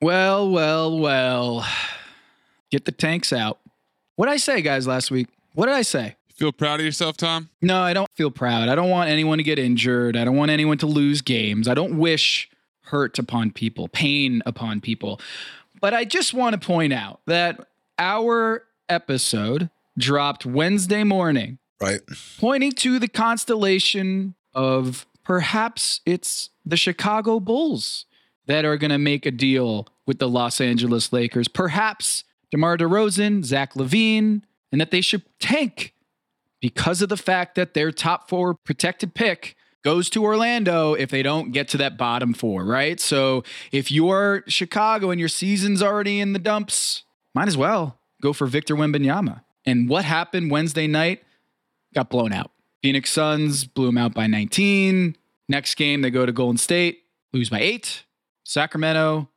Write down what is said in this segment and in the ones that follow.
Well, well, well. Get the tanks out. What did I say, guys, last week? What did I say? Feel proud of yourself, Tom? No, I don't feel proud. I don't want anyone to get injured. I don't want anyone to lose games. I don't wish hurt upon people, pain upon people. But I just want to point out that our episode dropped Wednesday morning, Right. pointing to the constellation of perhaps it's the Chicago Bulls that are going to make a deal with the Los Angeles Lakers. Perhaps DeMar DeRozan, Zach LaVine, and that they should tank because of the fact that their top four protected pick goes to Orlando if they don't get to that bottom four, right? So if you're Chicago and your season's already in the dumps, might as well go for Victor Wembanyama. And what happened Wednesday night? Got blown out. Phoenix Suns blew them out by 19. Next game, they go to Golden State, lose by eight. Sacramento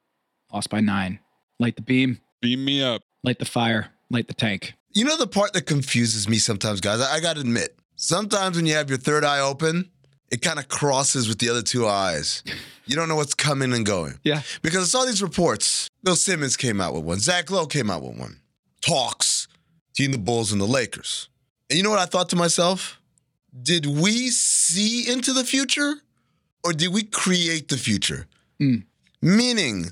lost by nine. Light the beam, Beam me up. light the fire, light the tank. You know the part that confuses me sometimes, guys? I, I got to admit, sometimes when you have your third eye open, it kind of crosses with the other two eyes. You don't know what's coming and going. Yeah. Because I saw these reports. Bill Simmons came out with one. Zach Lowe came out with one. Talks between the Bulls and the Lakers. And you know what I thought to myself? Did we see into the future or did we create the future? Mm. Meaning,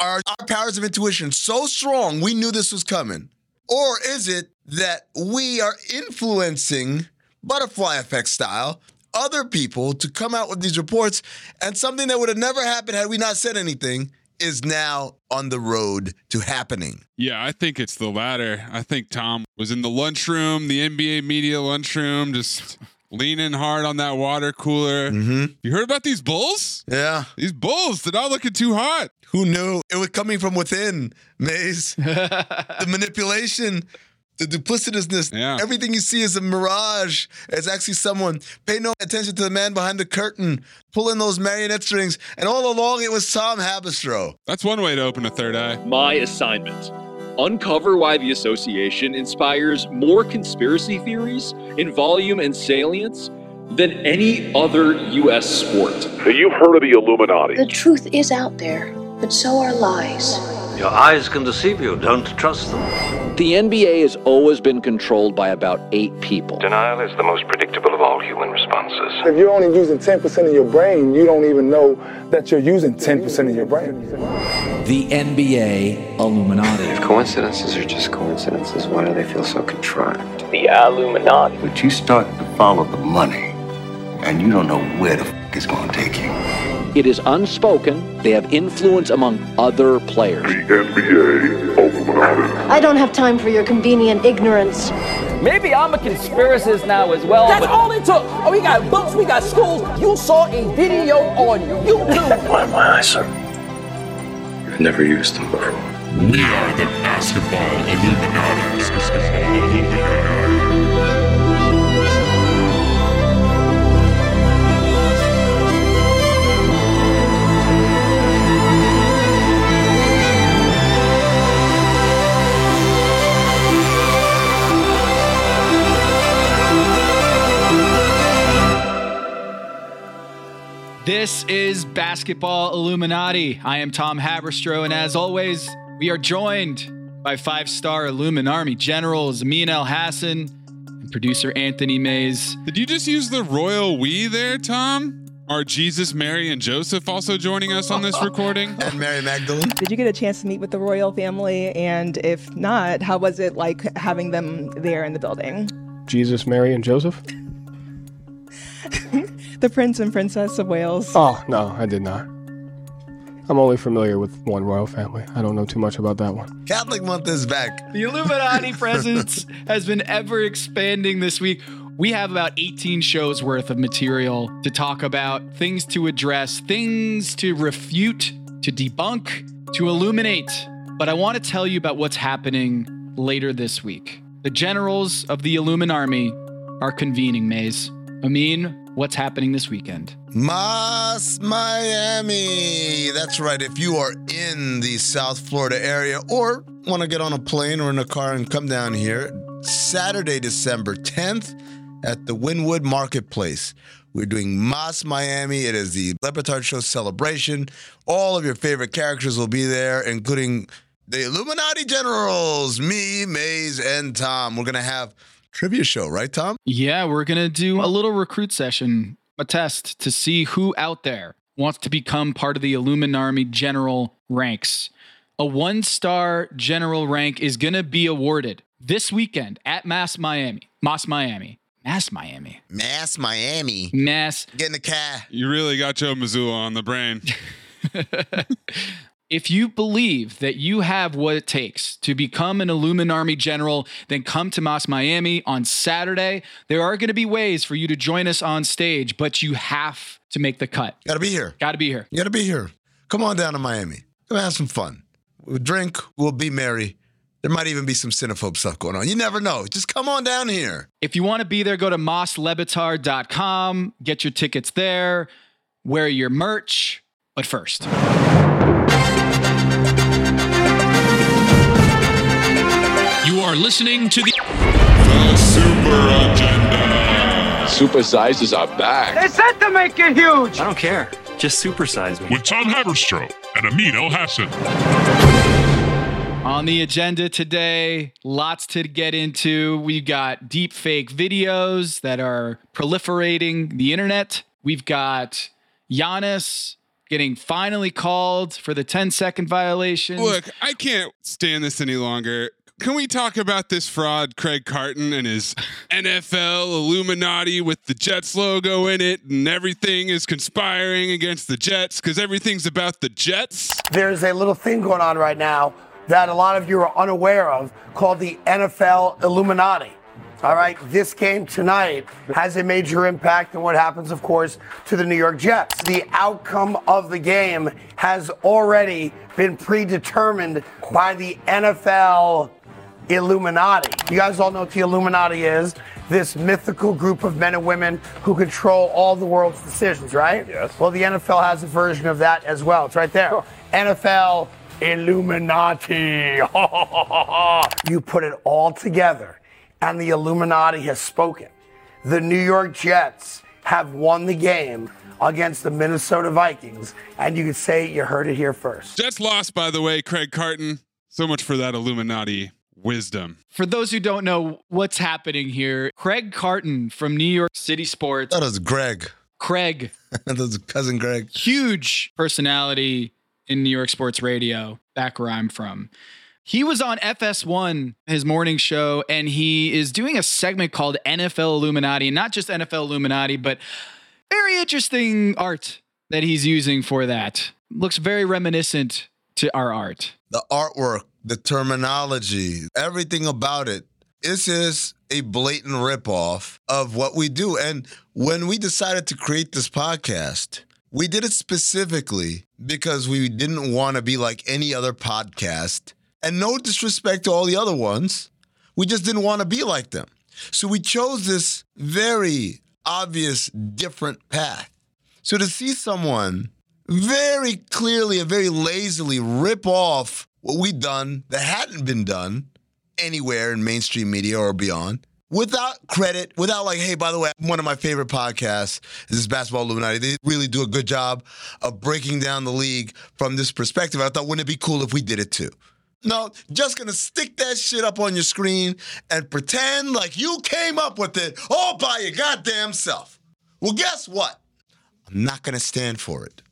are our powers of intuition so strong we knew this was coming? Or is it that we are influencing, butterfly effect style, other people to come out with these reports and something that would have never happened had we not said anything is now on the road to happening? Yeah, I think it's the latter. I think Tom was in the lunchroom, the NBA media lunchroom, just leaning hard on that water cooler. Mm-hmm. You heard about these bulls? Yeah. These bulls, they're not looking too hot. Who knew? It was coming from within, Maze. the manipulation, the duplicitousness. Yeah. Everything you see is a mirage. It's actually someone. Pay no attention to the man behind the curtain, pulling those marionette strings. And all along, it was Tom Haberstroh. That's one way to open a third eye. My assignment uncover why the association inspires more conspiracy theories in volume and salience than any other U.S. sport. You've heard of the Illuminati. The truth is out there, but so are lies. Your eyes can deceive you. Don't trust them. The NBA has always been controlled by about eight people. Denial is the most predictable of all human responses. If you're only using 10% of your brain, you don't even know that you're using 10% of your brain. The NBA Illuminati. If coincidences are just coincidences, why do they feel so contrived? The Illuminati. But you start to follow the money, and you don't know where the f- it's going to take you. It is unspoken. They have influence among other players. The NBA Illuminati. I don't have time for your convenient ignorance. Maybe I'm a conspiracist now as well. That's all it took. Oh, we got books, we got schools. You saw a video on YouTube. My, my eyes, sir. You've never used them before. We are the basketball Illuminati. This is Basketball Illuminati. I am Tom Haberstroh, and as always, we are joined by five star Illuminarmy generals Amin Elhassan and producer Anthony Mays. Did you just use the royal we there, Tom? Are Jesus, Mary, and Joseph also joining us on this recording? And Mary Magdalene. Did you get a chance to meet with the royal family? And if not, how was it like having them there in the building? Jesus, Mary, and Joseph? the Prince and Princess of Wales. Oh, no, I did not. I'm only familiar with one royal family. I don't know too much about that one. Catholic month is back. The Illuminati presence has been ever expanding this week. We have about 18 shows worth of material to talk about, things to address, things to refute, to debunk, to illuminate. But I want to tell you about what's happening later this week. The generals of the Illuminarmy are convening, Maze. Amin, what's happening this weekend? Mas Miami. That's right. If you are in the South Florida area or want to get on a plane or in a car and come down here, Saturday, December 10th at the Wynwood Marketplace. We're doing Mas Miami. It is the Le Batard Show celebration. All of your favorite characters will be there, including the Illuminati generals, me, Maze, and Tom. We're going to have trivia show, right, Tom? Yeah, we're going to do a little recruit session, a test to see who out there wants to become part of the Illuminati general ranks. A one star general rank is going to be awarded this weekend at Mass Miami. Mass Miami. Mass Miami. Mass Miami. Mass. Get in the car. You really got Joe Missoula on the brain. if you believe that you have what it takes to become an Illuminarmy general, then come to Mas Miami on Saturday. There are going to be ways for you to join us on stage, but you have to make the cut. Got to be here. Got to be here. You got to be here. Come on down to Miami. Come have some fun. We'll drink. We'll be merry. There might even be some cinephobe stuff going on. You never know. Just come on down here. If you want to be there, go to maslebatard.com, get your tickets there, wear your merch. But first, are listening to the, the Super Agenda. Super sizes are back. They said to make it huge. I don't care. Just supersize me. With Tom Haberstroh and Amin Elhassan. On the agenda today, lots to get into. We've got deep fake videos that are proliferating the internet. We've got Giannis getting finally called for the 10 second violation. Look, I can't stand this any longer. Can we talk about this fraud, Craig Carton, and his NFL Illuminati with the Jets logo in it, and everything is conspiring against the Jets because everything's about the Jets? There's a little thing going on right now that a lot of you are unaware of called the NFL Illuminati. All right, this game tonight has a major impact on what happens, of course, to the New York Jets. The outcome of the game has already been predetermined by the NFL Illuminati. You guys all know what the Illuminati is this mythical group of men and women who control all the world's decisions, right? Yes. Well, the NFL has a version of that as well. It's right there. NFL Illuminati. you put it all together, and the Illuminati has spoken. The New York Jets have won the game against the Minnesota Vikings, and you could say you heard it here first. Jets lost, by the way, Craig Carton. So much for that Illuminati wisdom. For those who don't know what's happening here, Craig Carton from New York City Sports. That is was Greg. Craig. that was cousin Greg. Huge personality in New York sports radio, back where I'm from. He was on FS1, his morning show, and he is doing a segment called NFL Illuminati, and not just NFL Illuminati, but very interesting art that he's using for that. Looks very reminiscent to our art. The artwork, the terminology, everything about it. This is a blatant ripoff of what we do. And when we decided to create this podcast, we did it specifically because we didn't want to be like any other podcast. And no disrespect to all the other ones, we just didn't want to be like them. So we chose this very obvious, different path. So to see someone very clearly and very lazily rip off what we'd done that hadn't been done anywhere in mainstream media or beyond without credit, without like, hey, by the way, one of my favorite podcasts is this Basketball Illuminati. They really do a good job of breaking down the league from this perspective. I thought, wouldn't it be cool if we did it too? No, just gonna stick that shit up on your screen and pretend like you came up with it all by your goddamn self. Well, guess what? I'm not gonna stand for it.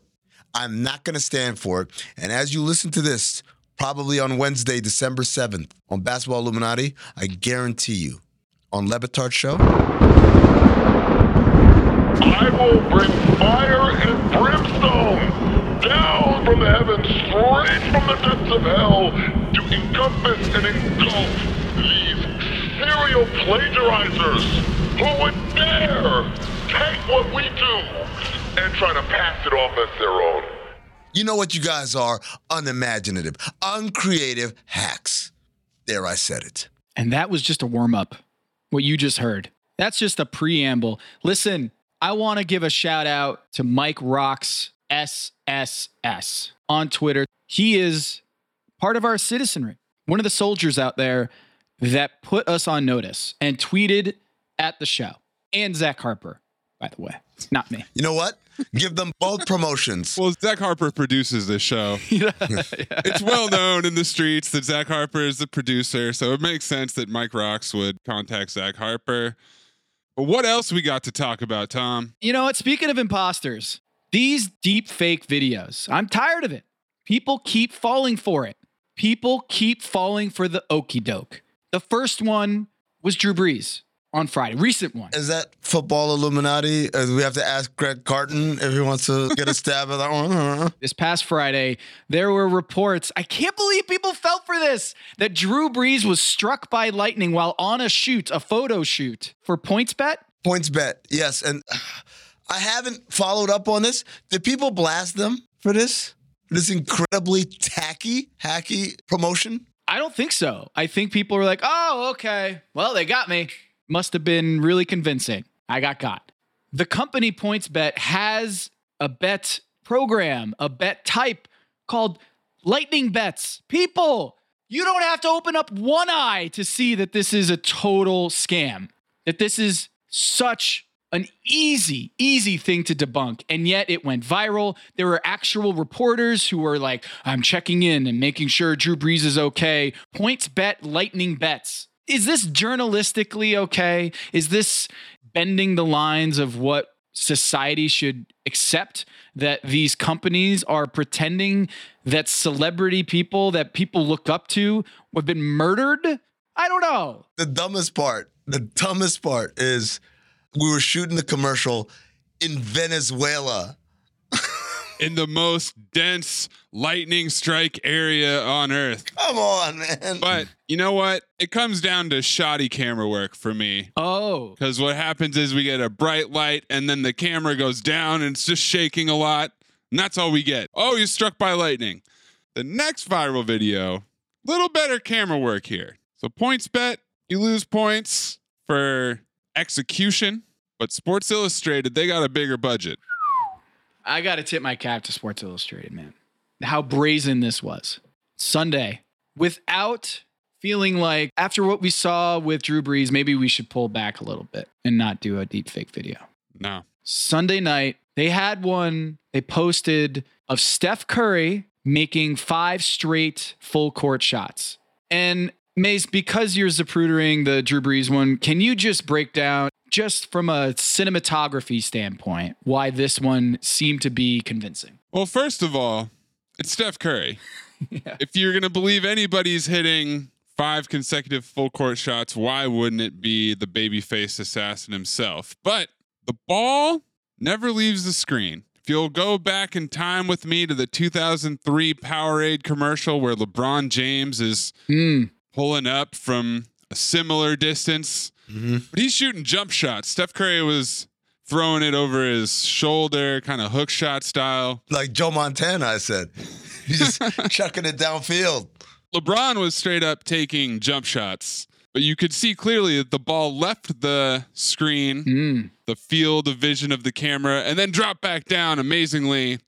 I'm not gonna stand for it. And as you listen to this, probably on Wednesday, December 7th, on Basketball Illuminati, I guarantee you, on Le Batard Show. I will bring fire and brimstone down down from the heavens, straight from the depths of hell, to encompass and engulf these serial plagiarizers who would dare take what we do and try to pass it off as their own. You know what you guys are? Unimaginative, uncreative hacks. There, I said it. And that was just a warm up, what you just heard. That's just a preamble. Listen, I want to give a shout out to Mike Rocks SSS on Twitter. He is part of our citizenry, one of the soldiers out there that put us on notice and tweeted at the show. And Zach Harper, by the way, not me. You know what? Give them both promotions. Well, Zach Harper produces this show. It's well known in the streets that Zach Harper is the producer, so it makes sense that Mike Rocks would contact Zach Harper. But what else we got to talk about, Tom? You know what? Speaking of imposters, these deep fake videos, I'm tired of it. People keep falling for it. People keep falling for the okey doke. The first one was Drew Brees on Friday, recent one. Is that football Illuminati? We have to ask Greg Carton if he wants to get a stab at that one. Uh-huh. This past Friday, there were reports. I can't believe people fell for this that Drew Brees was struck by lightning while on a shoot, a photo shoot for PointsBet. Points bet, yes. And I haven't followed up on this. Did people blast them for this? This incredibly tacky, hacky promotion? I don't think so. I think people were like, oh, okay. Well, they got me. Must have been really convincing. I got caught. The company PointsBet has a bet program, a bet type called Lightning Bets. People, you don't have to open up one eye to see that this is a total scam, that this is such an easy, easy thing to debunk. And yet it went viral. There were actual reporters who were like, I'm checking in and making sure Drew Brees is okay. PointsBet, lightning bets. Is this journalistically okay? Is this bending the lines of what society should accept that these companies are pretending that celebrity people that people look up to have been murdered? I don't know. The dumbest part, the dumbest part is we were shooting the commercial in Venezuela. In the most dense lightning strike area on Earth. Come on, man. But you know what? It comes down to shoddy camera work for me. Oh. Because what happens is we get a bright light and then the camera goes down and it's just shaking a lot. And that's all we get. Oh, you're struck by lightning. The next viral video, little better camera work here. So points bet, you lose points for execution, but Sports Illustrated, they got a bigger budget. I got to tip my cap to Sports Illustrated, man. How brazen this was. Sunday, without feeling like after what we saw with Drew Brees, maybe we should pull back a little bit and not do a deep fake video. No. Sunday night, they had one they posted of Steph Curry making five straight full court shots. And Mace, because you're zaprudering the Drew Brees one, can you just break down, just from a cinematography standpoint, why this one seemed to be convincing? Well, first of all, it's Steph Curry. If you're going to believe anybody's hitting five consecutive full court shots, why wouldn't it be the babyface assassin himself? But the ball never leaves the screen. If you'll go back in time with me to the 2003 Powerade commercial where LeBron James is hmm. pulling up from a similar distance, Mm-hmm. but he's shooting jump shots. Steph Curry was throwing it over his shoulder, kind of hook shot style. Like Joe Montana, I said. He's just chucking it downfield. LeBron was straight up taking jump shots, but you could see clearly that the ball left the screen, mm. the field of vision of the camera, and then dropped back down amazingly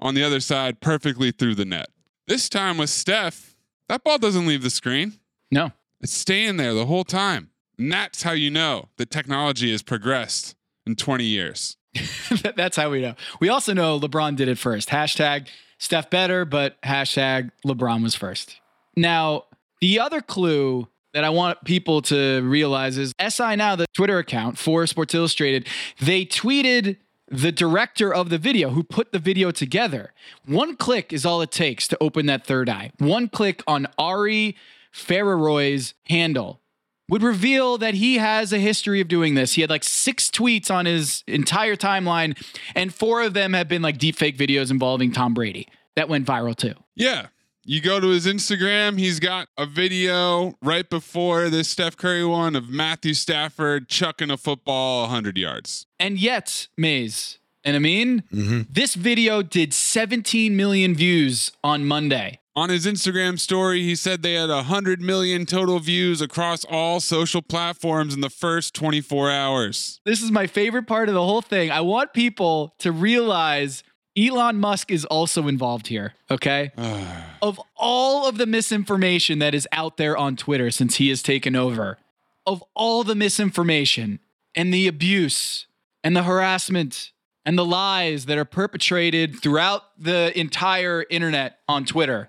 on the other side, perfectly through the net. This time with Steph, that ball doesn't leave the screen. No. It's staying there the whole time. And that's how you know that technology has progressed in 20 years. That's how we know. We also know LeBron did it first. Hashtag Steph better, but hashtag LeBron was first. Now, the other clue that I want people to realize is SI Now, the Twitter account for Sports Illustrated, they tweeted the director of the video who put the video together. One click is all it takes to open that third eye. One click on Ari Fararooy's handle would reveal that he has a history of doing this. He had like six tweets on his entire timeline, and four of them have been like deepfake videos involving Tom Brady. that went viral too. Yeah. You go to his Instagram, he's got a video right before this Steph Curry one of Matthew Stafford chucking a football 100 yards. And yet, Maze and Amin, Mm-hmm. this video did 17 million views on Monday. On his Instagram story, he said they had 100 million total views across all social platforms in the first 24 hours. This is my favorite part of the whole thing. I want people to realize Elon Musk is also involved here, okay? of all of the misinformation that is out there on Twitter since he has taken over, of all the misinformation and the abuse and the harassment and the lies that are perpetrated throughout the entire internet on Twitter,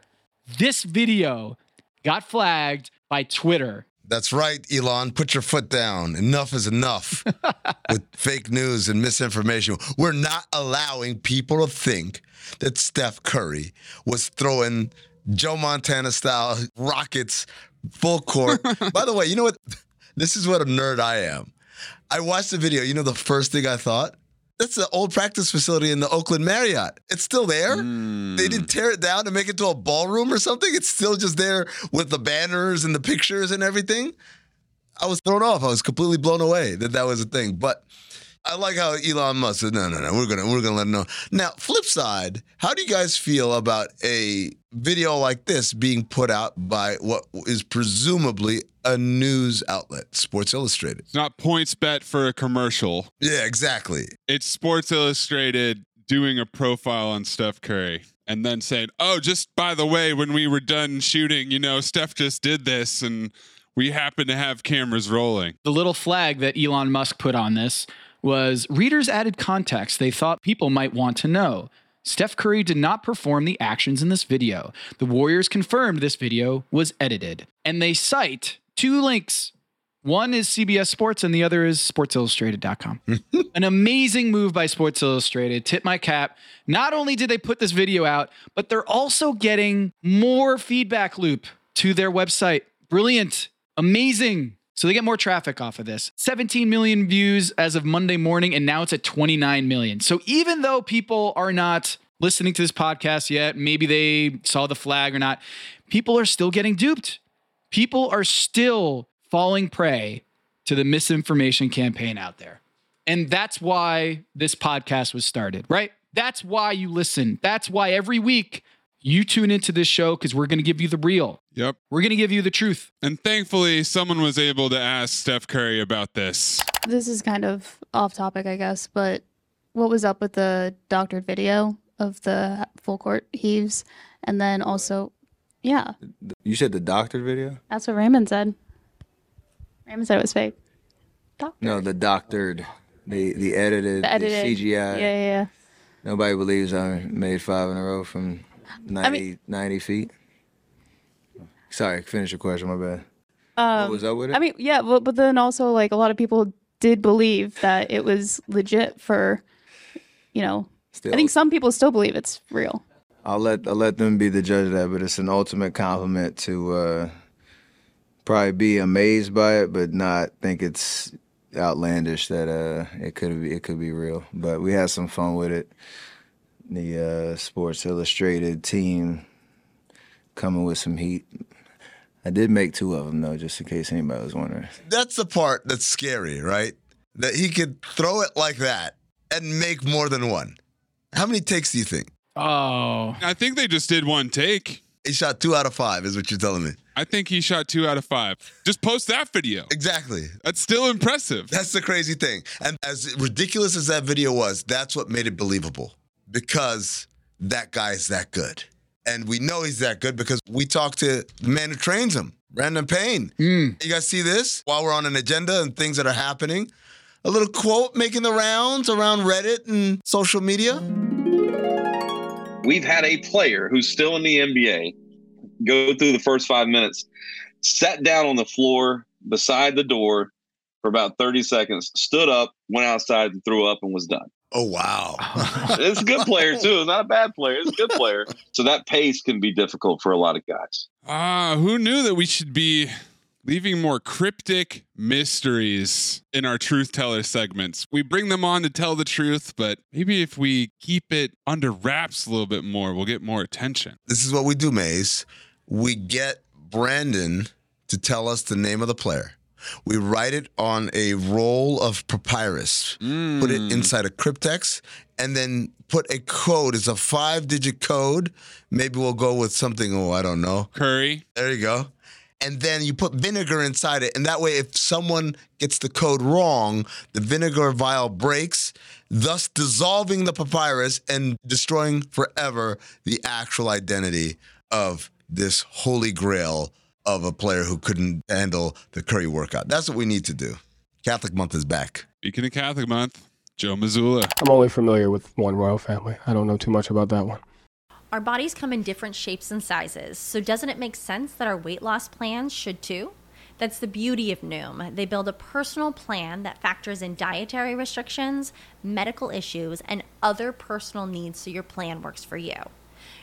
this video got flagged by Twitter. That's right, Elon. Put your foot down. Enough is enough with fake news and misinformation. We're not allowing people to think that Steph Curry was throwing Joe Montana style rockets full court. By the way, you know what? This is what a nerd I am. I watched the video. You know the first thing I thought? That's the old practice facility in the Oakland Marriott. It's still there. They didn't hmm. tear it down to make it to a ballroom or something. It's still just there with the banners and the pictures and everything. I was thrown off. I was completely blown away that that was a thing. But I like how Elon Musk said, "No, no, no, we're gonna we're gonna let him know." Now, flip side, how do you guys feel about a video like this being put out by what is presumably a news outlet, Sports Illustrated? It's not points bet for a commercial. Yeah, exactly. It's Sports Illustrated doing a profile on Steph Curry and then saying, "Oh, just by the way, when we were done shooting, you know, Steph just did this and we happen to have cameras rolling." The little flag that Elon Musk put on this was readers added context they thought people might want to know. Steph Curry did not perform the actions in this video. The Warriors confirmed this video was edited. And they cite two links. One is CBS Sports and the other is sportsillustrated.com. An amazing move by Sports Illustrated. Tip my cap. Not only did they put this video out, but they're also getting more feedback loop to their website. Brilliant. Amazing. So they get more traffic off of this. 17 million views as of Monday morning, and now it's at 29 million. So even though people are not listening to this podcast yet, maybe they saw the flag or not, people are still getting duped. People are still falling prey to the misinformation campaign out there. And that's why this podcast was started, right? That's why you listen. That's why every week you tune into this show because we're going to give you the real. Yep. We're going to give you the truth. And thankfully, someone was able to ask Steph Curry about this. This is kind of off topic, I guess, but what was up with the doctored video of the full court heaves? And then also, yeah, You said the doctored video? that's what Raymond said. Raymond said it was fake. No, the doctored, the the edited, The edited. the CGI. Yeah, yeah, yeah. Nobody believes I made five in a row from 90, mean- 90 feet. Sorry, finish your question. My bad. Um, was up with it? I mean, yeah, but, but then also, like, a lot of people did believe that it was legit for, you know, Still. I think some people still believe it's real. I'll let I'll let them be the judge of that, but it's an ultimate compliment to uh, probably be amazed by it, but not think it's outlandish that uh, it could be it could be real. But we had some fun with it. The uh, Sports Illustrated team coming with some heat. I did make two of them though, just in case anybody was wondering. That's the part that's scary, right? That he could throw it like that and make more than one. How many takes do you think? Oh. I think they just did one take. He shot two out of five, is what you're telling me. I think he shot two out of five. Just post that video. Exactly. That's still impressive. That's the crazy thing. And as ridiculous as that video was, that's what made it believable because that guy is that good. And we know he's that good because we talked to the man who trains him, Brandon Payne. Hmm. You guys see this while we're on an agenda and things that are happening? A little quote making the rounds around Reddit and social media. We've had a player who's still in the NBA go through the first five minutes, sat down on the floor beside the door for about 30 seconds, stood up, went outside and threw up and was done. Oh, wow. it's a good player, too. It's not a bad player. It's a good player. So that pace can be difficult for a lot of guys. Ah, who knew that we should be leaving more cryptic mysteries in our truth teller segments. We bring them on to tell the truth, but maybe if we keep it under wraps a little bit more, we'll get more attention. This is what we do, Maze. We get Brandon to tell us the name of the player. We write it on a roll of papyrus, put it mm. inside a cryptex, and then put a code. It's a five digit code. Maybe we'll go with something, oh, I don't know. Curry. There you go. And then you put vinegar inside it. And that way, if someone gets the code wrong, the vinegar vial breaks, thus dissolving the papyrus and destroying forever the actual identity of this holy grail of a player who couldn't handle the curry workout. That's what we need to do. Catholic month is back. Speaking of Catholic month, Joe Missoula. I'm only familiar with one royal family. I don't know too much about that one. Our bodies come in different shapes and sizes, so doesn't it make sense that our weight loss plans should too? That's the beauty of Noom. They build a personal plan that factors in dietary restrictions, medical issues, and other personal needs so your plan works for you.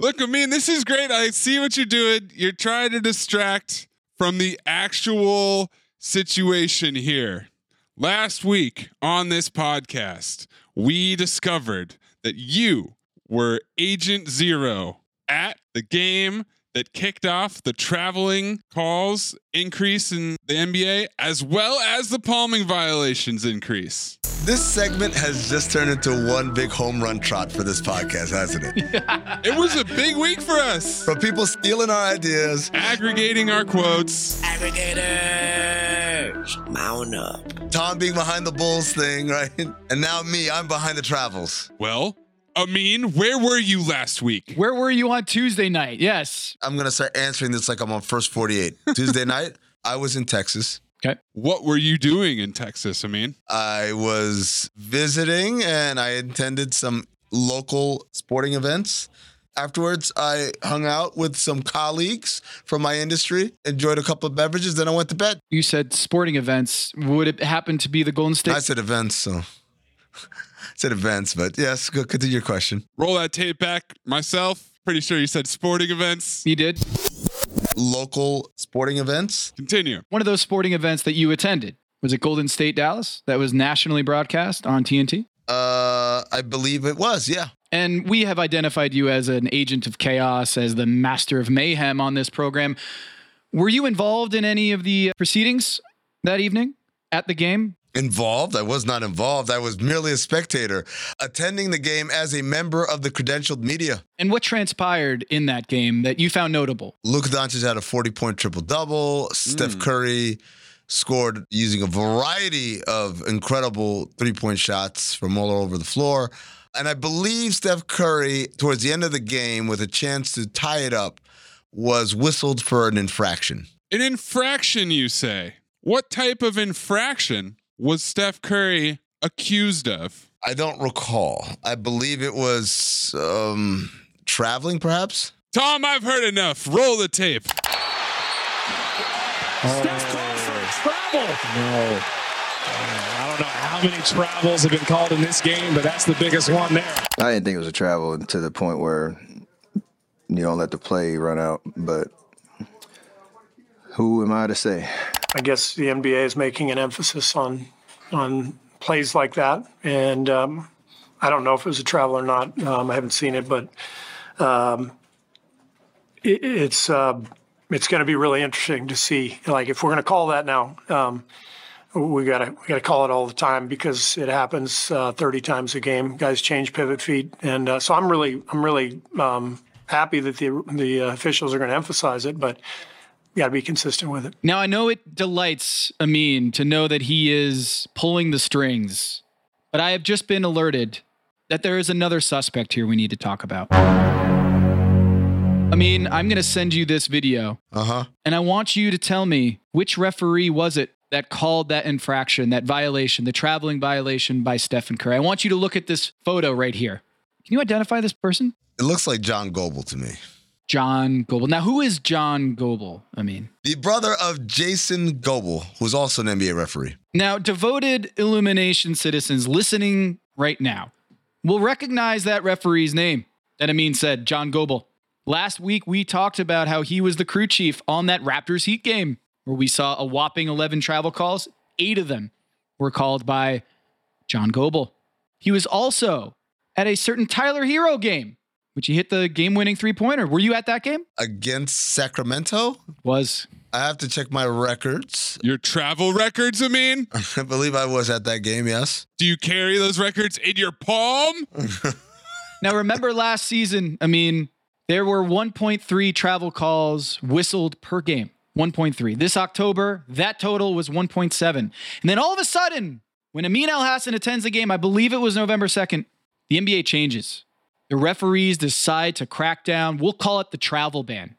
Look, I mean, this is great. I see what you're doing. You're trying to distract from the actual situation here. Last week on this podcast, we discovered that you were Agent Zero at the game that kicked off the traveling calls increase in the NBA, as well as the palming violations increase. This segment has just turned into one big home run trot for this podcast, hasn't it? It was a big week for us. From people stealing our ideas, aggregating our quotes. Aggregators, mount up. Tom being behind the Bulls thing, right? And now me, I'm behind the travels. Well, Amin, where were you last week? Where were you on Tuesday night? Yes. I'm going to start answering this like I'm on first 48. Tuesday night, I was in Texas. Okay. What were you doing in Texas, Amin? I was visiting and I attended some local sporting events. Afterwards, I hung out with some colleagues from my industry, enjoyed a couple of beverages, then I went to bed. You said sporting events. Would it happen to be the Golden State? I said events, so I said events, but yes, go continue your question. Roll that tape back. Myself, pretty sure you said sporting events. You did. Local sporting events. Continue. One of those sporting events that you attended was it Golden State Dallas that was nationally broadcast on TNT? Uh, I believe it was, yeah. And we have identified you as an agent of chaos, as the master of mayhem on this program. Were you involved in any of the proceedings that evening at the game? Involved? I was not involved. I was merely a spectator, attending the game as a member of the credentialed media. And what transpired in that game that you found notable? Luka Doncic had a 40 point triple double. Steph Mm. Curry scored using a variety of incredible three point shots from all over the floor. And I believe Steph Curry, towards the end of the game, with a chance to tie it up, was whistled for an infraction. An infraction, you say? What type of infraction was Steph Curry accused of? I don't recall. I believe it was um, traveling, perhaps. Tom, I've heard enough. Roll the tape. Steph called for travel. No. I don't know how many travels have been called in this game, but that's the biggest one there. I didn't think it was a travel to the point where you don't let the play run out, but who am I to say? I guess the NBA is making an emphasis on on plays like that, and um, I don't know if it was a travel or not. Um, I haven't seen it, but um, it, it's uh, it's going to be really interesting to see. Like if we're going to call that now, um, we got to we got to call it all the time because it happens uh, 30 times a game. Guys change pivot feet, and uh, so I'm really I'm really um, happy that the the officials are going to emphasize it, but you got to be consistent with it. Now, I know it delights Amin to know that he is pulling the strings, but I have just been alerted that there is another suspect here we need to talk about. I mean, I'm going to send you this video. Uh huh. And I want you to tell me which referee was it that called that infraction, that violation, the traveling violation by Stephen Curry. I want you to look at this photo right here. Can you identify this person? It looks like John Goble to me. John Goble. Now, who is John Goble? I mean, The brother of Jason Goble, who's also an NBA referee. Now, devoted Illumination citizens listening right now will recognize that referee's name that Amin said, John Goble. Last week, we talked about how he was the crew chief on that Raptors Heat game, where we saw a whopping 11 travel calls. Eight of them were called by John Goble. He was also at a certain Tyler Herro game, which he hit the game winning three pointer. Were you at that game? Against Sacramento? Was. I have to check my records. Your travel records, I mean? I believe I was at that game, yes. Do you carry those records in your palm? Now, remember last season, I mean, there were 1.3 travel calls whistled per game. 1.3. This October, that total was 1.7. And then all of a sudden, when Amin Elhassan attends the game, I believe it was November 2nd, the NBA changes. The referees decide to crack down. We'll call it the travel ban.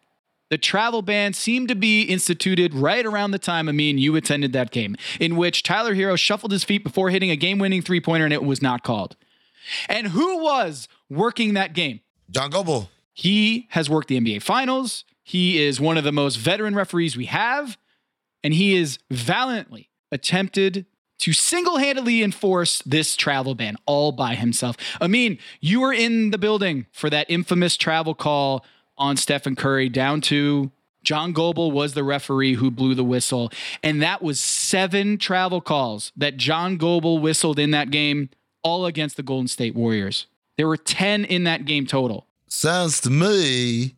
The travel ban seemed to be instituted right around the time, Amin, you attended that game, in which Tyler Herro shuffled his feet before hitting a game winning three pointer and it was not called. And who was working that game? John Goble. He has worked the NBA Finals. He is one of the most veteran referees we have. And he is valiantly attempted to single handedly enforce this travel ban all by himself. Amin, you were in the building for that infamous travel call on Stephen Curry down to John Goble was the referee who blew the whistle. And that was seven travel calls that John Goble whistled in that game, all against the Golden State Warriors. There were 10 in that game total. Sounds to me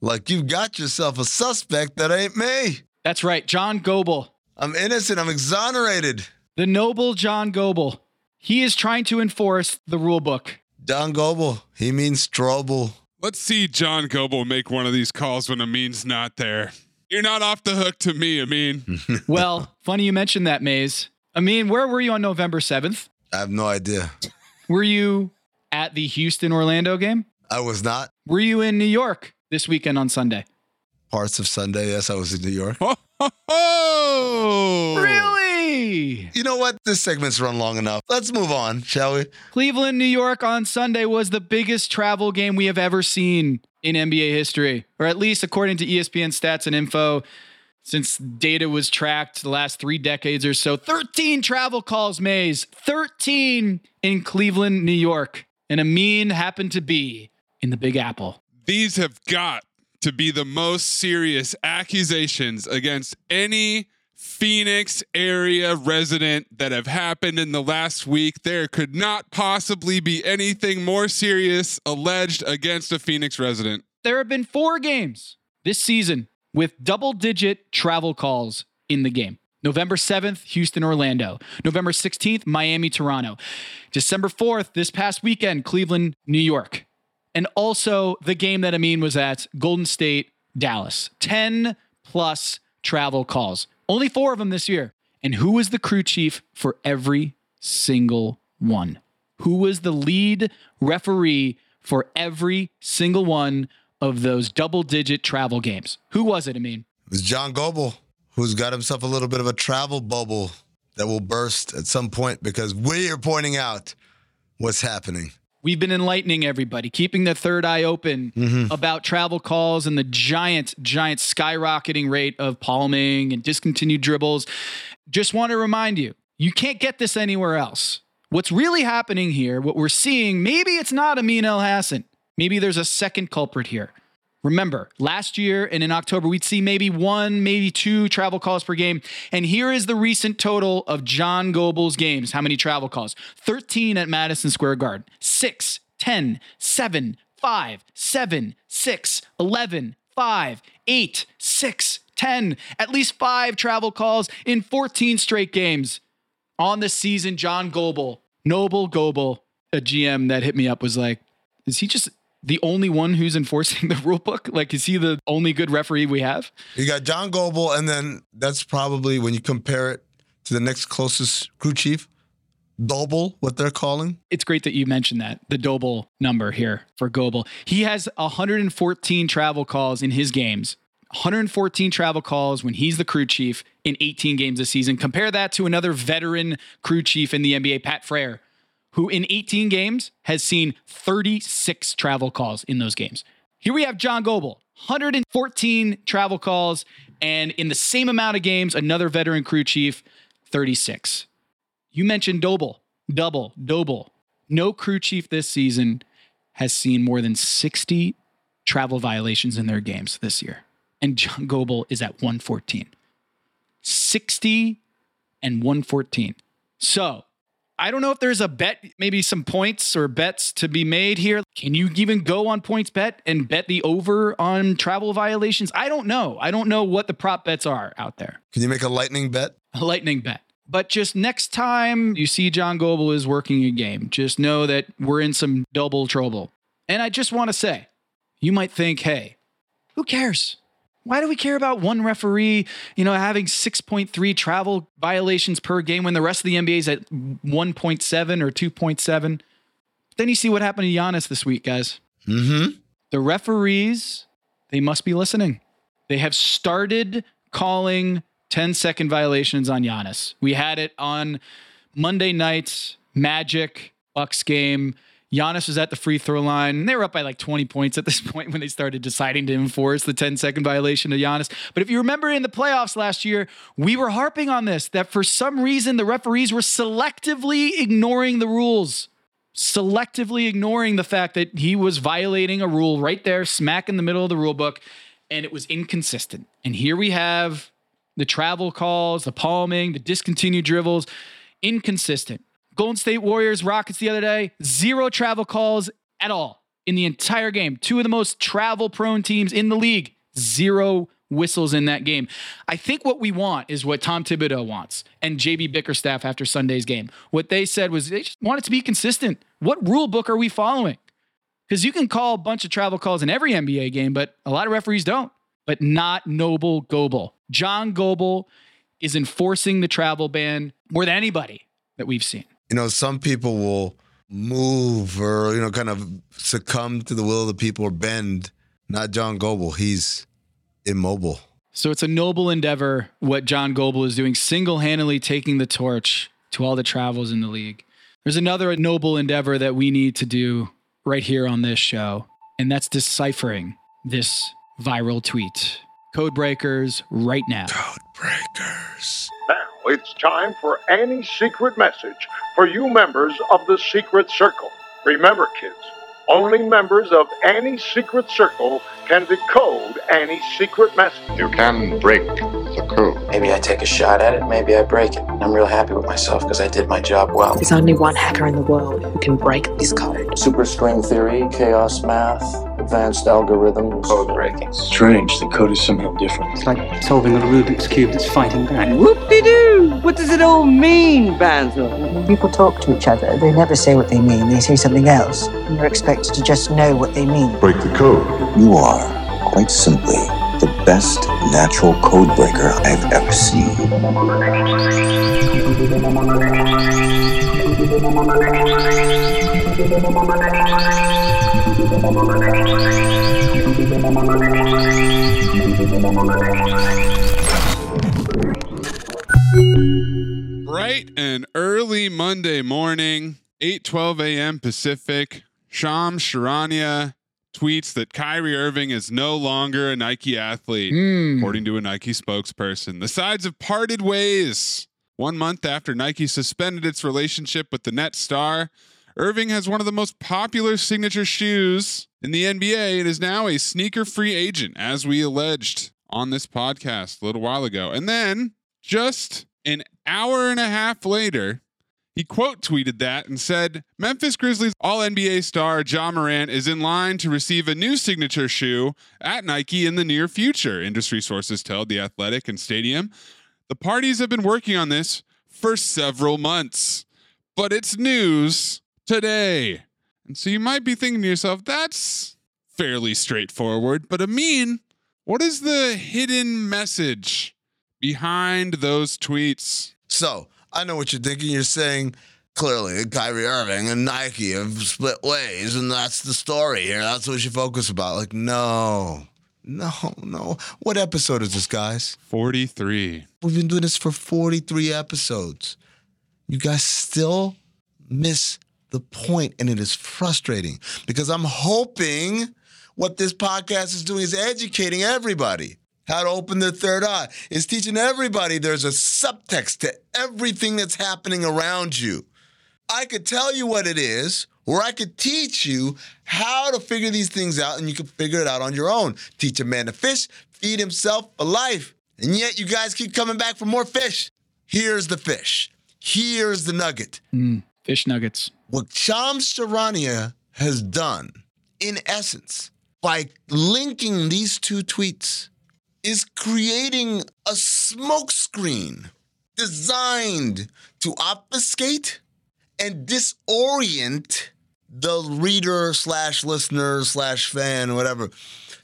like you've got yourself a suspect that ain't me. That's right, John Goble. I'm innocent. I'm exonerated. The noble John Goble. He is trying to enforce the rule book. John Goble. He means Strobel. Let's see John Goble make one of these calls when Amin's not there. You're not off the hook to me, Amin. well, funny you mentioned that, Maze. Amin, where were you on November 7th? I have no idea. Were you at the Houston Orlando game? I was not. Were you in New York this weekend on Sunday? Parts of Sunday, yes, I was in New York. Oh, really? You know what? This segment's run long enough. Let's move on, shall we? Cleveland, New York on Sunday was the biggest travel game we have ever seen in NBA history, or at least according to ESPN stats and info. Since data was tracked the last three decades or so, 13 travel calls, Mays, 13 in Cleveland, New York. And Amin happened to be in the Big Apple. These have got to be the most serious accusations against any Phoenix area resident that have happened in the last week. There could not possibly be anything more serious alleged against a Phoenix resident. There have been four games this season with double digit travel calls in the game. November 7th, Houston, Orlando. November 16th, Miami, Toronto. December 4th, this past weekend, Cleveland, New York. And also the game that Amin was at, Golden State, Dallas. 10 plus travel calls. Only four of them this year. And who was the crew chief for every single one? Who was the lead referee for every single one of those double digit travel games? Who was it, I mean? It was John Goble, who's got himself a little bit of a travel bubble that will burst at some point because we are pointing out what's happening. We've been enlightening everybody, keeping the third eye open Mhm. about travel calls and the giant, giant skyrocketing rate of palming and discontinued dribbles. Just want to remind you, you can't get this anywhere else. What's really happening here, what we're seeing, maybe it's not Amin Elhassan. Maybe there's a second culprit here. Remember, last year and in October, we'd see maybe one, maybe two travel calls per game. And here is the recent total of John Goble's games. How many travel calls? 13 at Madison Square Garden, 6, 10, 7, 5, 7, 6, 11, 5, 8, 6, 10. At least five travel calls in 14 straight games. On the season, John Goble, Noble Goble, a GM that hit me up, was like, is he just the only one who's enforcing the rule book? Like, is he the only good referee we have? You got John Goble, and then that's probably when you compare it to the next closest crew chief, Doble, what they're calling. It's great that you mentioned that the Doble number here for Goble. He has 114 travel calls in his games. 114 travel calls when he's the crew chief in 18 games this season. Compare that to another veteran crew chief in the NBA, Pat Fraher, who in 18 games has seen 36 travel calls in those games. Here we have John Goble, 114 travel calls, and in the same amount of games, another veteran crew chief, 36. You mentioned Doble, double, Doble. No crew chief this season has seen more than 60 travel violations in their games this year. And John Goble is at 114. 60 and 114. So I don't know if there's a bet, maybe some points or bets to be made here. Can you even go on PointsBet and bet the over on travel violations? I don't know. I don't know what the prop bets are out there. Can you make a lightning bet? A lightning bet. But just next time you see John Goble is working a game, just know that we're in some double trouble. And I just want to say, you might think, hey, who cares? Why do we care about one referee, you know, having 6.3 travel violations per game when the rest of the NBA is at 1.7 or 2.7? Then you see what happened to Giannis this week, guys. Mm-hmm. The referees, they must be listening. They have started calling 10 second violations on Giannis. We had it on Monday night's Magic Bucks game. Giannis was at the free throw line. They were up by like 20 points at this point when they started deciding to enforce the 10 second violation of Giannis. But if you remember in the playoffs last year, we were harping on this that for some reason the referees were selectively ignoring the rules, selectively ignoring the fact that he was violating a rule right there, smack in the middle of the rule book, and it was inconsistent. And here we have the travel calls, the palming, the discontinued dribbles, inconsistent. Golden State Warriors, Rockets the other day, zero travel calls at all in the entire game. Two of the most travel prone teams in the league, zero whistles in that game. I think what we want is what Tom Thibodeau wants and JB Bickerstaff after Sunday's game. What they said was they just want it to be consistent. What rule book are we following? Because you can call a bunch of travel calls in every NBA game, but a lot of referees don't. But not Noble Goble. John Goble is enforcing the travel ban more than anybody that we've seen you know, some people will move or, you know, kind of succumb to the will of the people or bend. Not John Goble. He's immobile. So it's a noble endeavor what John Goble is doing, single handedly taking the torch to all the travels in the league. There's another noble endeavor that we need to do right here on this show, and that's deciphering this viral tweet. Code breakers right now. Code breakers. Now it's time for Annie's secret message for you members of the Secret Circle. Remember, kids, only members of Annie's Secret Circle can decode Annie's secret message. You can break the code. Maybe I take a shot at it, maybe I break it. I'm real happy with myself because I did my job well. There's only one hacker in the world who can break this code. Superstring theory, chaos math, advanced algorithms, code breaking. Strange, the code is somehow different. It's like solving a Rubik's Cube that's fighting back. Whoop-de-doo! What does it all mean, Basil? When people talk to each other, they never say what they mean, they say something else. And you're expected to just know what they mean. Break the code. You are, quite simply, the best natural code breaker I've ever seen. Bright and early Monday morning, 8:12 a.m. Pacific, Shams Charania tweets that Kyrie Irving is no longer a Nike athlete, Hmm. according to a Nike spokesperson. The sides have parted ways. One month after Nike suspended its relationship with the Net star, Irving has one of the most popular signature shoes in the NBA and is now a sneaker free agent, as we alleged on this podcast a little while ago. And then, just an hour and a half later, he quote tweeted that and said, Memphis Grizzlies All NBA star Ja Morant is in line to receive a new signature shoe at Nike in the near future, industry sources tell The Athletic and Stadium. The parties have been working on this for several months, but it's news today. And so you might be thinking to yourself, that's fairly straightforward. But Amin, what is the hidden message behind those tweets? So I know what you're thinking. You're saying clearly Kyrie Irving and Nike have split ways, and that's the story here. That's what you focus about. Like, no, no, no. What episode is this, guys? 43. We've been doing this for 43 episodes. You guys still miss the point, and it is frustrating because I'm hoping what this podcast is doing is educating everybody how to open their third eye. It's teaching everybody there's a subtext to everything that's happening around you. I could tell you what it is, or I could teach you how to figure these things out, and you can figure it out on your own. Teach a man to fish, feed himself a life. And yet you guys keep coming back for more fish. Here's the fish. Here's the nugget. Mm, fish nuggets. What Shams Charania has done, in essence, by linking these two tweets, is creating a smokescreen designed to obfuscate and disorient the reader slash listener slash fan, whatever,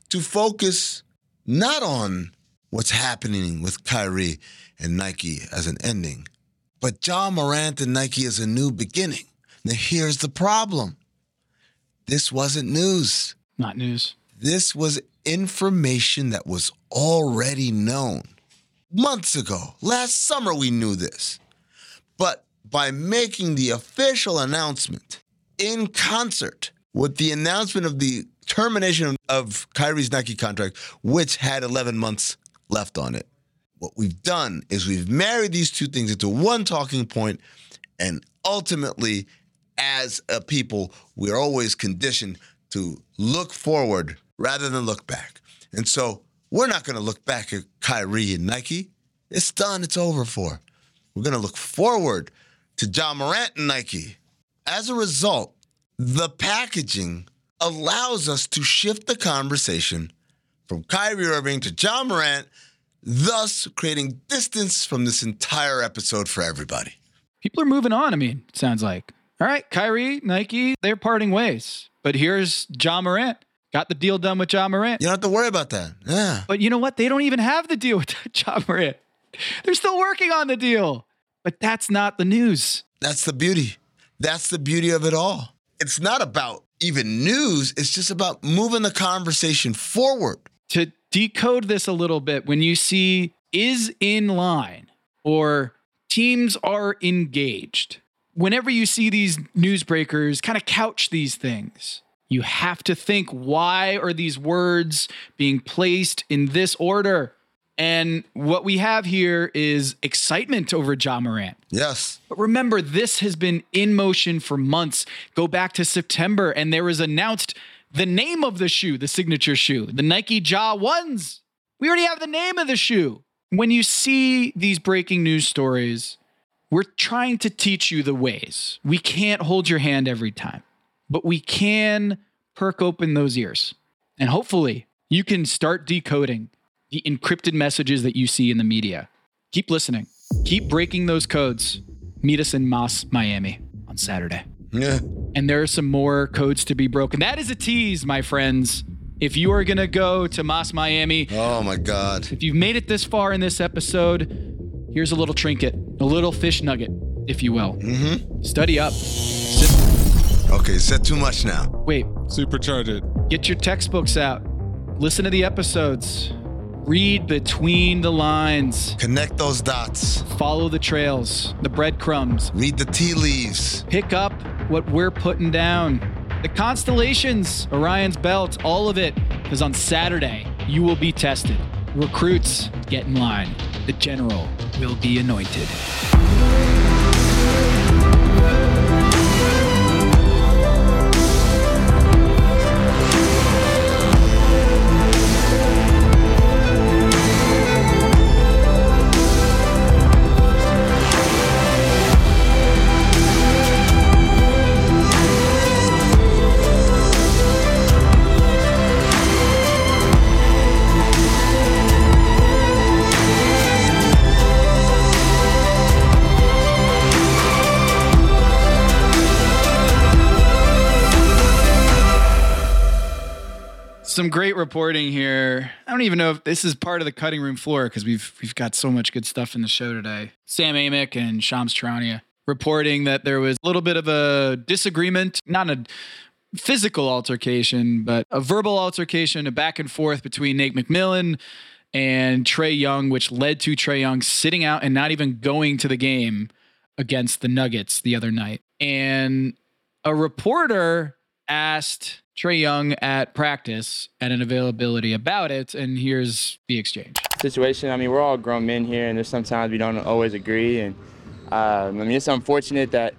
to focus not on what's happening with Kyrie and Nike as an ending, but Ja Morant and Nike is a new beginning. Now, here's the problem this wasn't news. Not news. This was information that was already known. Months ago, last summer, we knew this. But by making the official announcement in concert with the announcement of the termination of Kyrie's Nike contract, which had 11 months left on it, what we've done is we've married these two things into one talking point, and ultimately, as a people, we're always conditioned to look forward rather than look back. And so we're not going to look back at Kyrie and Nike. It's done, it's over for. We're going to look forward to Ja Morant and Nike. As a result, the packaging allows us to shift the conversation from Kyrie Irving to Ja Morant, thus creating distance from this entire episode for everybody. People are moving on, I mean, it sounds like. All right, Kyrie, Nike, they're parting ways. But here's Ja Morant. Got the deal done with Ja Morant. You don't have to worry about that. Yeah. But you know what? They don't even have the deal with Ja Morant. They're still working on the deal. But that's not the news. That's the beauty. That's the beauty of it all. It's not about even news, it's just about moving the conversation forward. To decode this a little bit, when you see is in line or teams are engaged, whenever you see these newsbreakers kind of couch these things, you have to think why are these words being placed in this order? And what we have here is excitement over Ja Morant. Yes. But remember, this has been in motion for months. Go back to September, and there was announced the name of the shoe, the signature shoe, the Nike Ja Ones. We already have the name of the shoe. When you see these breaking news stories, we're trying to teach you the ways. We can't hold your hand every time, but we can perk open those ears. And hopefully, you can start decoding the encrypted messages that you see in the media. Keep listening. Keep breaking those codes. Meet us in Moss, Miami on Saturday. Yeah. And there are some more codes to be broken. That is a tease, my friends. If you are going to go to Moss, Miami, oh my God. If you've made it this far in this episode, here's a little trinket, a little fish nugget, if you will. Mm-hmm. Study up. Sit. Okay, said too much now. Wait. Supercharge it. Get your textbooks out. Listen to the episodes. Read between the lines. Connect those dots. Follow the trails, the breadcrumbs. Read the tea leaves. Pick up what we're putting down. The constellations, Orion's belt, all of it, because on Saturday, you will be tested. Recruits, get in line. The general will be anointed. Some great reporting here. I don't even know if this is part of the cutting room floor because we've we've got so much good stuff in the show today. Sam Amick and Shams Charania reporting that there was a little bit of a disagreement, not a physical altercation, but a verbal altercation, a back and forth between Nate McMillan and Trae Young, which led to Trae Young sitting out and not even going to the game against the Nuggets the other night. And a reporter asked Trae Young at practice and an availability about it, and here's the exchange. Situation. I mean, we're all grown men here, and there's sometimes we don't always agree, and um, I mean, it's unfortunate that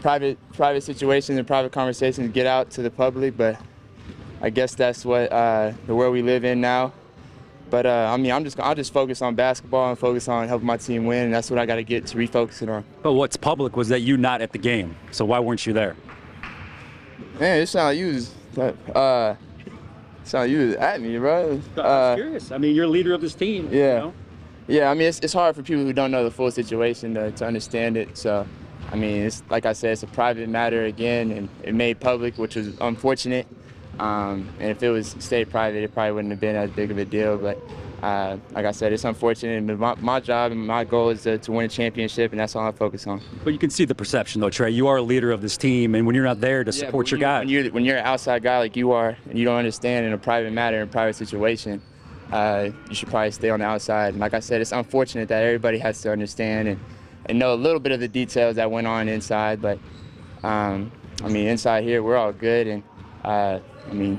private private situations and private conversations get out to the public, but I guess that's what uh, the world we live in now. But uh, I mean, I'm just I'll just focus on basketball and focus on helping my team win, and that's what I got to get to refocus it on. But what's public was that you not at the game, so why weren't you there? Man, it sound like you was uh, like you was at me, bro. I'm Uh, curious. I mean, you're leader of this team. yeah. You know? Yeah, I mean, it's, it's hard for people who don't know the full situation to, to understand it. So, I mean, it's like I said, it's a private matter again, and it made public, which was unfortunate. Um, and if it was stayed private, it probably wouldn't have been as big of a deal. But uh, like I said, it's unfortunate. But my, my job and my goal is to, to win a championship, and that's all I focus on. But you can see the perception, though, Trae. You are a leader of this team, and when you're not there to Yeah, support your you- guy, When you're, when you're an outside guy like you are, and you don't understand in a private matter, in a private situation, uh, you should probably stay on the outside. And like I said, it's unfortunate that everybody has to understand and, and know a little bit of the details that went on inside. But um, I mean, inside here, we're all good. And uh, I mean,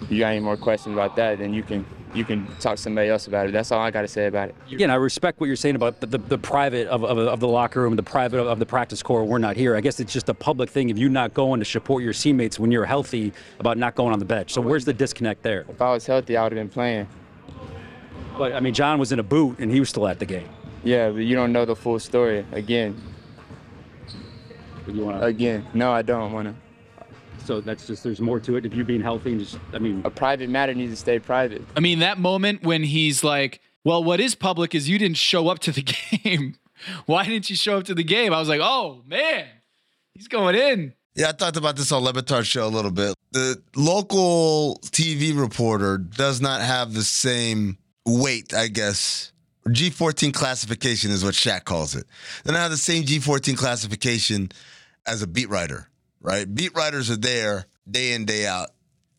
if you got any more questions about that, then you can you can talk to somebody else about it. That's all I got to say about it. again, I respect what you're saying about the, the, the private of, of, of the locker room, the private of, of the practice core. We're not here. I guess it's just a public thing of you're not going to support your teammates when you're healthy about not going on the bench. So where's the disconnect there? If I was healthy, I would have been playing. But I mean, John was in a boot and he was still at the game. Yeah, but you don't know the full story. Again, again, no, I don't want to. So that's just there's more to it. If you being healthy and just, I mean, A private matter needs to stay private. I mean, that moment when he's like, well, what is public is you didn't show up to the game. Why didn't you show up to the game? I was like, oh, man, he's going in. Yeah, I talked about this on Le Batard's show a little bit. The local TV reporter does not have the same weight, I guess. G14 classification is what Shaq calls it. They don't have the same G14 classification as a beat writer, right? Beat writers are there day in, day out.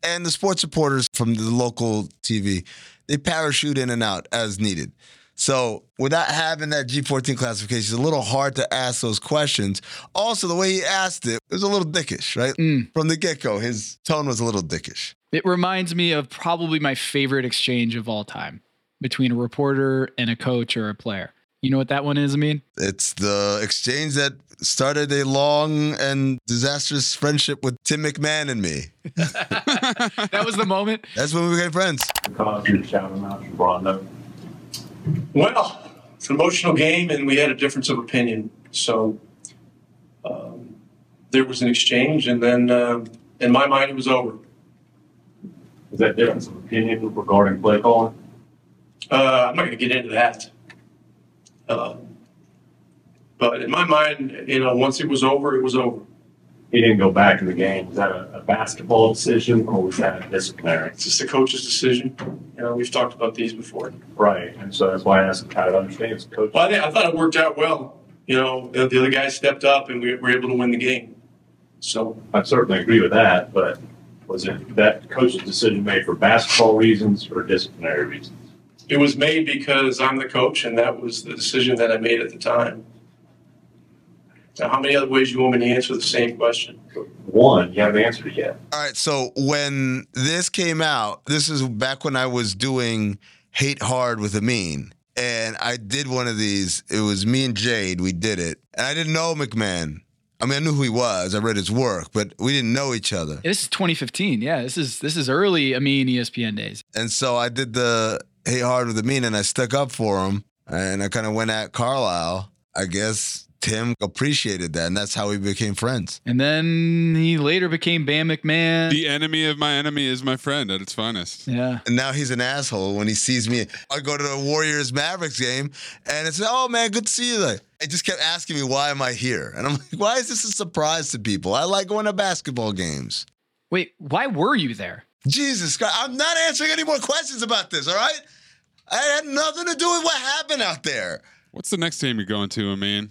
And the sports reporters from the local TV, they parachute in and out as needed. So without having that G14 classification, it's a little hard to ask those questions. Also, the way he asked it, it was a little dickish, right? Mm. From the get go, his tone was a little dickish. It reminds me of probably my favorite exchange of all time between a reporter and a coach or a player. You know what that one is, I mean? It's the exchange that started a long and disastrous friendship with Tim McMahon and me. that was the moment. That's when we became friends. Because you shout him out, Rondo. Well, it's an emotional game, and we had a difference of opinion. So um, there was an exchange, and then uh, in my mind, it was over. Is that difference of opinion regarding play calling? Uh, I'm not going to get into that. Um, but in my mind, you know, once it was over, it was over. He didn't go back in the game. Was that a, a basketball decision or was that a disciplinary? It's just the coach's decision. You know, we've talked about these before. Right. And so that's why I asked him how to understand his coach. Well, I, think, I thought it worked out well. You know, the, the other guys stepped up, and we were able to win the game. So I certainly agree with that, but was it that coach's decision made for basketball reasons or disciplinary reasons? it was made because I'm the coach, and that was the decision that I made at the time. Now, how many other ways you want me to answer the same question? One, you haven't answered it yet. All right. So when this came out, this is back when I was doing Hate Hard with Amin. And I did one of these. It was me and Jade. We did it. And I didn't know McMahon. I mean, I knew who he was. I read his work, but we didn't know each other. This is 2015. Yeah, this is this is early. I mean, E ESPN days. And so I did the Hate Hard with Amin and I stuck up for him. And I kind of went at Carlisle. I guess Tim appreciated that. And that's how we became friends. And then he later became Bam McMahon. The enemy of my enemy is my friend at its finest. Yeah. And now he's an asshole when he sees me. I go to the Warriors Mavericks game and it's, oh man, good to see you. Like, it just kept asking me, why am I here? And I'm like, why is this a surprise to people? I like going to basketball games. Wait, why were you there? Jesus Christ. I'm not answering any more questions about this, all right? I had nothing to do with what happened out there. What's the next team you're going to, I mean?